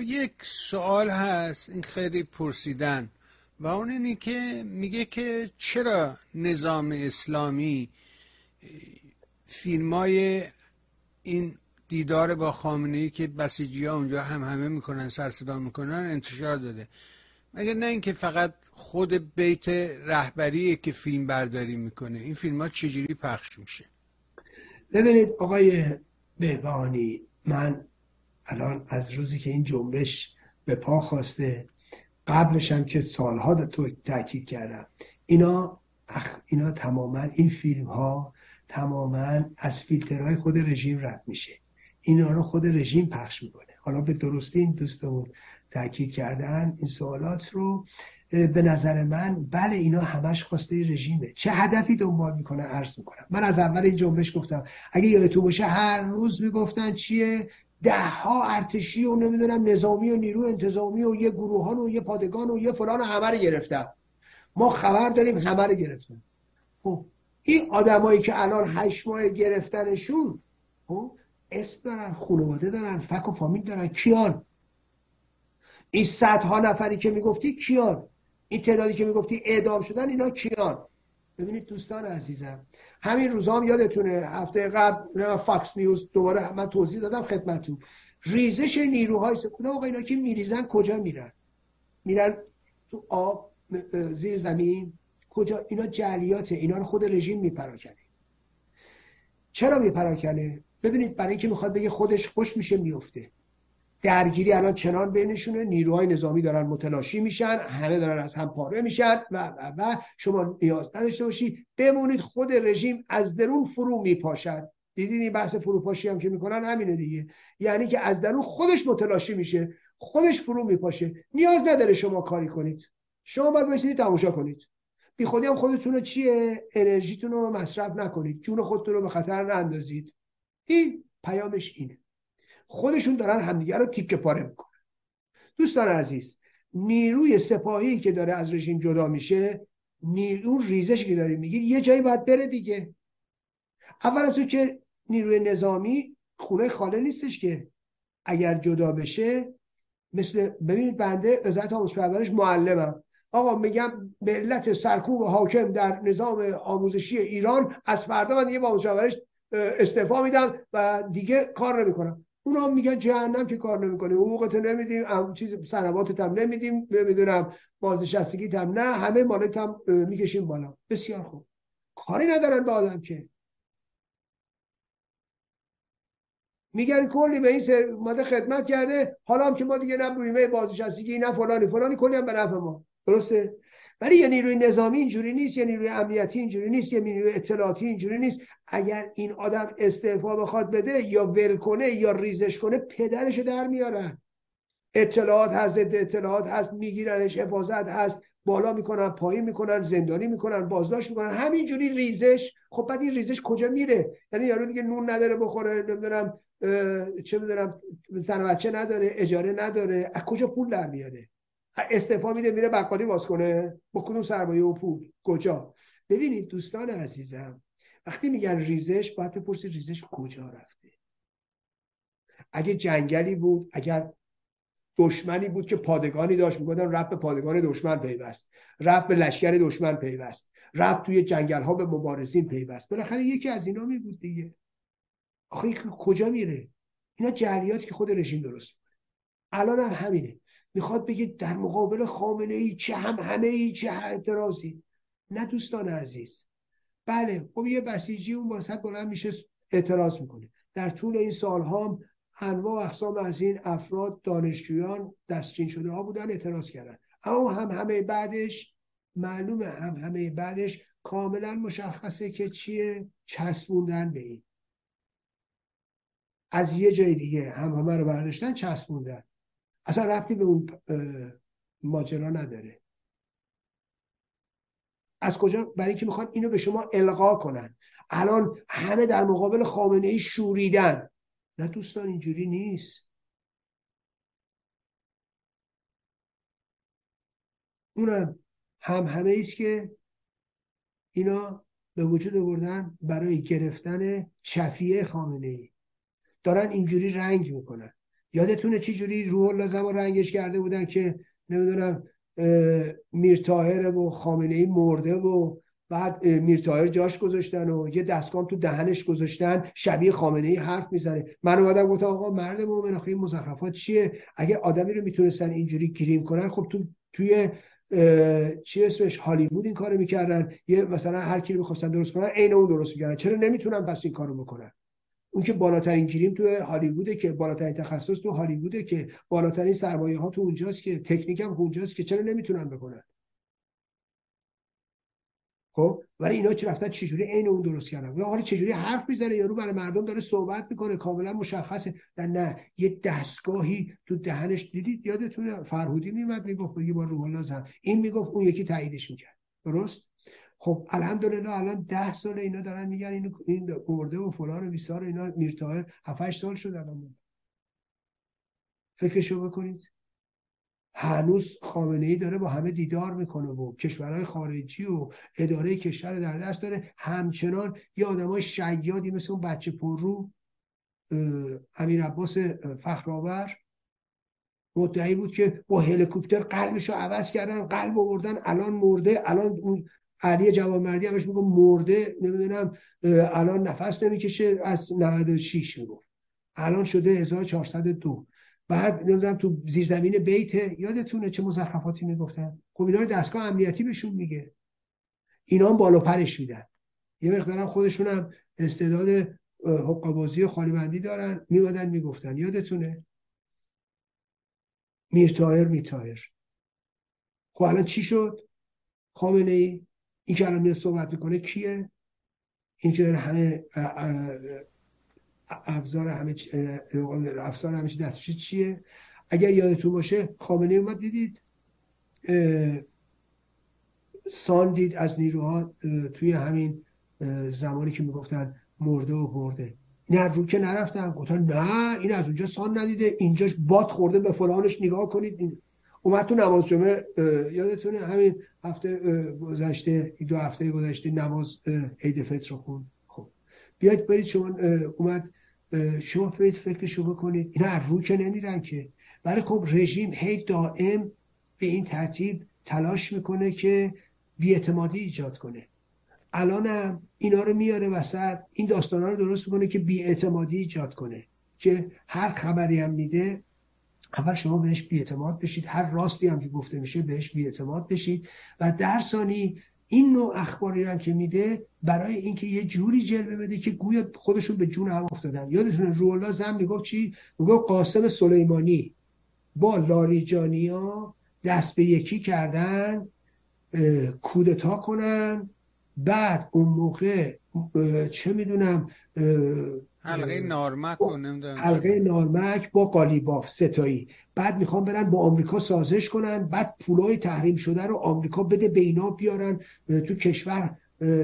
یک سوال هست این خیلی پرسیدن. و اون اینی که میگه که چرا نظام اسلامی فیلم های این دیدار با خامنه ای که بسیجی ها اونجا هم همه می‌کنن سر صدا می‌کنن انتشار داده. مگه نه اینکه فقط خود بیت رهبریه که فیلم برداری می‌کنه این فیلم ها چجوری پخش میشه؟ ببینید آقای بهبانی من الان از روزی که این جنبش به پا خواسته قبلش هم که سالها تو تاکید کردم. اینا اینا تماما این فیلم ها تماما از فیلترهای خود رژیم رد میشه. اینا رو خود رژیم پخش می‌کنه. حالا به درستی این دوستمون تاکید کردن این سوالات رو به نظر من بله اینا همش خواسته رژیمه. چه هدفی دنبال می‌کنه؟ عرض می‌کنم. من از اول این جنبش گفتم. اگه یادتون باشه هر روز می‌گفتن چیه؟ ده ها ارتشی و نمی‌دونم نظامی و نیرو انتظامی و یه گروهان و یه پادگان و یه فلان همه رو گرفتن. ما خبر داریم همه رو گرفتن. خب این آدمایی که الان هشت ماه گرفتنشون خب اسم دارن خانواده دارن فک و فامیل دارن. کیان؟ این صدها نفری که می‌گفتی کیان؟ این تعدادی که می‌گفتی اعدام شدن اینا کیان؟ ببینید دوستان عزیزم همین روزا هم یادتونه هفته قبل فاکس نیوز دوباره من توضیح دادم خدمتتون. ریزش نیروهای سپاه آقا اینا که میریزن کجا میرن؟ میرن تو آب زیر زمین؟ کجا؟ اینا جعلیاته اینا رو خود رژیم میپراکنه. چرا میپراکنه؟ ببینید برای اینکه می‌خواد بگه خودش خودش میشه میفته درگیری الان چنان بینشونه نیروهای نظامی دارن متلاشی میشن همه دارن از هم پاره میشن و و و شما نیاز نداشته باشی بمونید خود رژیم از درون فرو میپاشد. دیدین این بحث فروپاشی هم که می‌کنن همینه دیگه. یعنی که از درون خودش متلاشی میشه خودش فرو میپاشه. نیاز نداره شما کاری کنید. شما باید بایستید تماشا کنید. بی خودی هم خودتون رو چیه؟ انرژیتون رو مصرف نکنید. جون خودتون رو به خطر نندازید. این پیامش اینه. خودشون دارن همدیگه رو تیکه پاره می‌کنن. دوستان عزیز نیروی سپاهی که داره از رژیم جدا میشه نیرو ریزش که داری میگیر یه جایی باید بره دیگه. اول از اون که نیروی نظامی خونه خاله نیستش که اگر جدا بشه مثل ببینید بنده وزارت آموزش پرورش معلمم. آقا میگم ملت سرکوب و حاکم در نظام آموزشی ایران از فردا من دیگه با آموزش استعفا میدم و دیگه کار نمی‌کنم. اونا میگن جهنم که کار نمی‌کنه. حقوقت نمیدیم چیز سنواتت هم نمیدیم. نمی‌دونم بازنشستگی هم نه همه مالت هم می‌کشیم بالا. بسیار خوب. کاری ندارن به آدم که. میگن کلی به این سر ماده خدمت کرده. حالا هم که ما دیگه نه بیمه بازنشستگی نه فلانی. فلانی کلی هم به نفع ما. درسته؟ ولی یه نیروی نظامی اینجوری نیست یه نیروی امنیتی اینجوری نیست یه نیروی اطلاعاتی اینجوری نیست. اگر این آدم استعفا بخواد بده یا ول کنه یا ریزش کنه پدرشو در میارن. اطلاعات هست اطلاعات هست میگیرنش حفاظت هست. بالا می‌کنن پایین می‌کنن زندانی می‌کنن بازداشت می‌کنن. همینجوری ریزش. خب بعد این ریزش کجا میره؟ یعنی یارو دیگه نون نداره بخوره نمی‌دونم چه می‌دونم زن بچه نداره اجاره نداره. از کجا پول در میاره؟ استعفا میده میره بقالی باز کنه. با کدوم سرمایه و پول؟ کجا؟ ببینید دوستان عزیزم وقتی میگن ریزش باید بپرسید ریزش کجا رفته؟ اگه جنگلی بود اگر دشمنی بود که پادگانی داشت می‌گفتن رفت به پادگان دشمن پیوست. رفت به لشکر دشمن پیوست. رفت توی جنگل ها به مبارزین پیوست. بالاخره یکی از اینا می بود دیگه. آخه کجا میره؟ اینا جریاتی که خود رژیم درست الان هم همینه. می‌خواد بگه در مقابل خامنه ای چه هم همه ای چه اعتراضی. نه دوستان عزیز. بله خب یه بسیجی اون واسط بلند میشه اعتراض می‌کنه. در طول این سال هم انواع اقسام از این افراد دانشجویان دستچین شده ها بودن اعتراض کردن. اما هم همه بعدش معلومه هم همه بعدش کاملا مشخصه که چیه؟ چسبوندن به این. از یه جای دیگه هم همه رو برداشتن چسبوندن. اصلا رفتی به اون ماجرا نداره. از کجا؟ برای اینکه می‌خوان اینو به شما القا کنن. الان همه در مقابل خامنه ای شوریدن. نه دوستان اینجوری نیست. اونم هم همه ایست که اینا به وجود آوردن برای گرفتن چفیه خامنه ای دارن اینجوری رنگ می‌کنن. یادتونه چی جوری روح زمان رنگش کرده بودن که نمی‌دونم میرتاهر و خامنه ای مرده و بعد میرتاهر جاش گذاشتن و یه دستگام تو دهنش گذاشتن شبیه خامنه ای حرف می‌زنه. من اومدم گفتم آقا مرد مومن آخه این مزخرفات چیه؟ اگه آدمی رو می‌تونستن اینجوری گریم کنن خب تو توی چی اسمش هالیوود این کارو می‌کردن. یه مثلا هر کی رو می‌خواستن درست کنن عین اون درست می‌کردن. چرا نمی‌تونن پس این کارو بکنن؟ اون که بالاترین گریم تو هالیووده که بالاترین تخصص تو هالیووده که بالاترین سرمایه ها تو اونجاست که تکنیک هم اونجاست که چرا نمی‌تونن بکنن. خب؟ ولی اینا چه رفتن؟ چجوری عین اون درست کردن؟ یا حالا چجوری حرف می‌زنه؟ یارو برای مردم داره صحبت می‌کنه کاملا مشخصه. در نه. یه دستگاهی تو دهنش دیدید؟ یادتونه؟ فرهودی میمد می‌گفت یه بار روح الله این می‌گفت اون یکی تاییدش می‌کرد. درست؟ خب الحمدلله الان ده سال اینا دارن میگن این این برده و فلان و بیسار و اینا میرتاهر 7 سال شد الان. فکرشو بکنید. هنوز خامنه ای داره با همه دیدار می‌کنه و کشورهای خارجی و اداره کشور در دست داره. همچنان یه های شیادی مثل اون بچه پررو امیر عباس فخرآور مدعی بود که با هلیکوپتر قلبش رو عوض کردن قلب آوردن الان مرده الان علی جوانمردی همش میگه مرده نمی‌دونم الان نفس نمی‌کشه از 96 می‌گفت. الان شده 1402 بعد نمی‌دونم تو زیرزمین بیت یادتونه چه مزخرفاتی می‌گفتن؟ خب اینا دستگاه امنیتی بهشون میگه. اینا هم بالا پرش میدن. یه مقدارم خودشون هم استعداد حقابازی و خالیبندی دارن. میمدن می‌گفتن. یادتونه؟ میرتایر میتایر خب الان چی شد؟ خامنه ای این که الان میاد صحبت می‌کنه کیه؟ این که داره همه ابزار همه افزار همه دستش چیه؟ اگر یادتون باشه خامنه اومد دیدید؟ سان دید از نیروها توی همین زمانی که می‌گفتن مرده و برده. این رو که نرفتن. گفتن نه این از اونجا سان ندیده. اینجاش باد خورده به فلانش نگاه کنید. اومد تو نماز جمعه یادتونه همین هفته گذشته دو هفته گذشته نماز عید فطر رو خون خب بیاید برید شما اومد شما برید فکرشو بکنید. اینا از رو که نمیرن که. ولی خب رژیم هی دائم به این ترتیب تلاش می‌کنه که بیاعتمادی ایجاد کنه. الانم اینا رو میاره وسط این داستانا رو درست می‌کنه که بیاعتمادی ایجاد کنه. که هر خبری هم میده اول شما بهش بیاعتماد بشید. هر راستی هم که گفته میشه بهش بیاعتماد بشید. و در ثانی این نوع اخباری هم که میده برای اینکه یه جوری جلوه بده که گویا خودشون به جون هم افتادن. یادتونه رولا زن می‌گفت چی؟ می‌گفت قاسم سلیمانی با لاریجانیا دست به یکی کردن کودتا کنن. بعد اون موقع چه می‌دونم حلقه نارمک و حلقه نارمک با قالیباف ستایی. بعد می‌خوان برن با آمریکا سازش کنن بعد پولای تحریم شده رو آمریکا بده به اینا بیارن تو کشور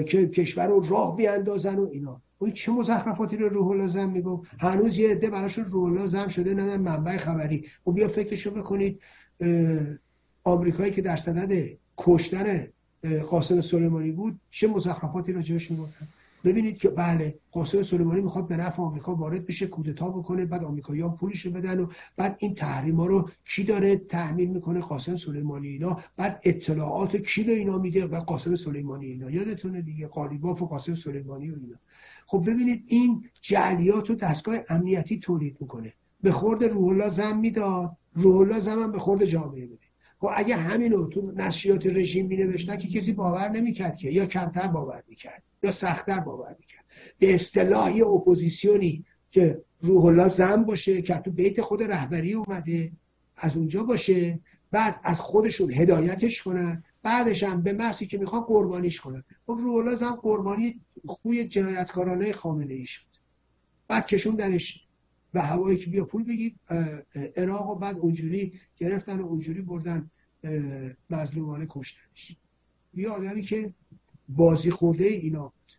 که کشور رو راه بیاندازن و اینا. این چه مزخرفاتی رو روح الله زم میگو هنوز یه عده براشون روح الله زم شده ندن منبع خبری. و خب بیا فکرشو بکنید. آمریکایی که در صدد کشتن قاسم سلیمانی بود چه مزخرفاتی راجبش می‌گفتن. ببینید که بله قاسم سلیمانی می‌خواد به نفع آمریکا وارد بشه کودتا بکنه بعد آمریکایی‌ها پولشو بدن و بعد این تحریما رو کی داره؟ تحمیل می‌کنه قاسم سلیمانی اینا. بعد اطلاعات کی به اینا میده؟ و قاسم سلیمانی اینا. یادتونه دیگه قالیباف و قاسم سلیمانی و اینا. خب ببینید این جعلیات و دستگاه امنیتی تولید می‌کنه. به خورد روح الله زم می‌داد. روح الله زم هم به خورد جامعه بده خب اگه همینو تو نشریات رژیم می نوشتن که کسی باور نمی‌کرد که یا کمتر باور می‌کرد. یا سختتر باور می‌کرد. به اصطلاح یه اپوزیسیونی که روح الله زن باشه که تو بیت خود رهبری اومده از اونجا باشه بعد از خودشون هدایتش کنن بعدش هم به محضی که می‌خوان قربانیش کنن. خب روح الله زن قربانی خوی جنایتکارانه خامنه ای شد. بعد کشون درش به هوایی که بیا پول بگید عراق و بعد اونجوری گرفتن و اونجوری بردن مظلومانه کشتنش. یه آدمی که بازی خورده اینا بود.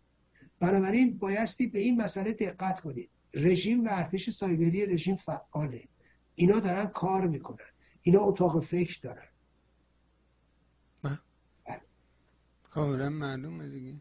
بنابراین بایستی به این مسئله دقت کنید. رژیم و ارتش سایبری رژیم فعاله. اینا دارن کار می‌کنن. اینا اتاق فکر دارن. کاملا معلومه دیگه.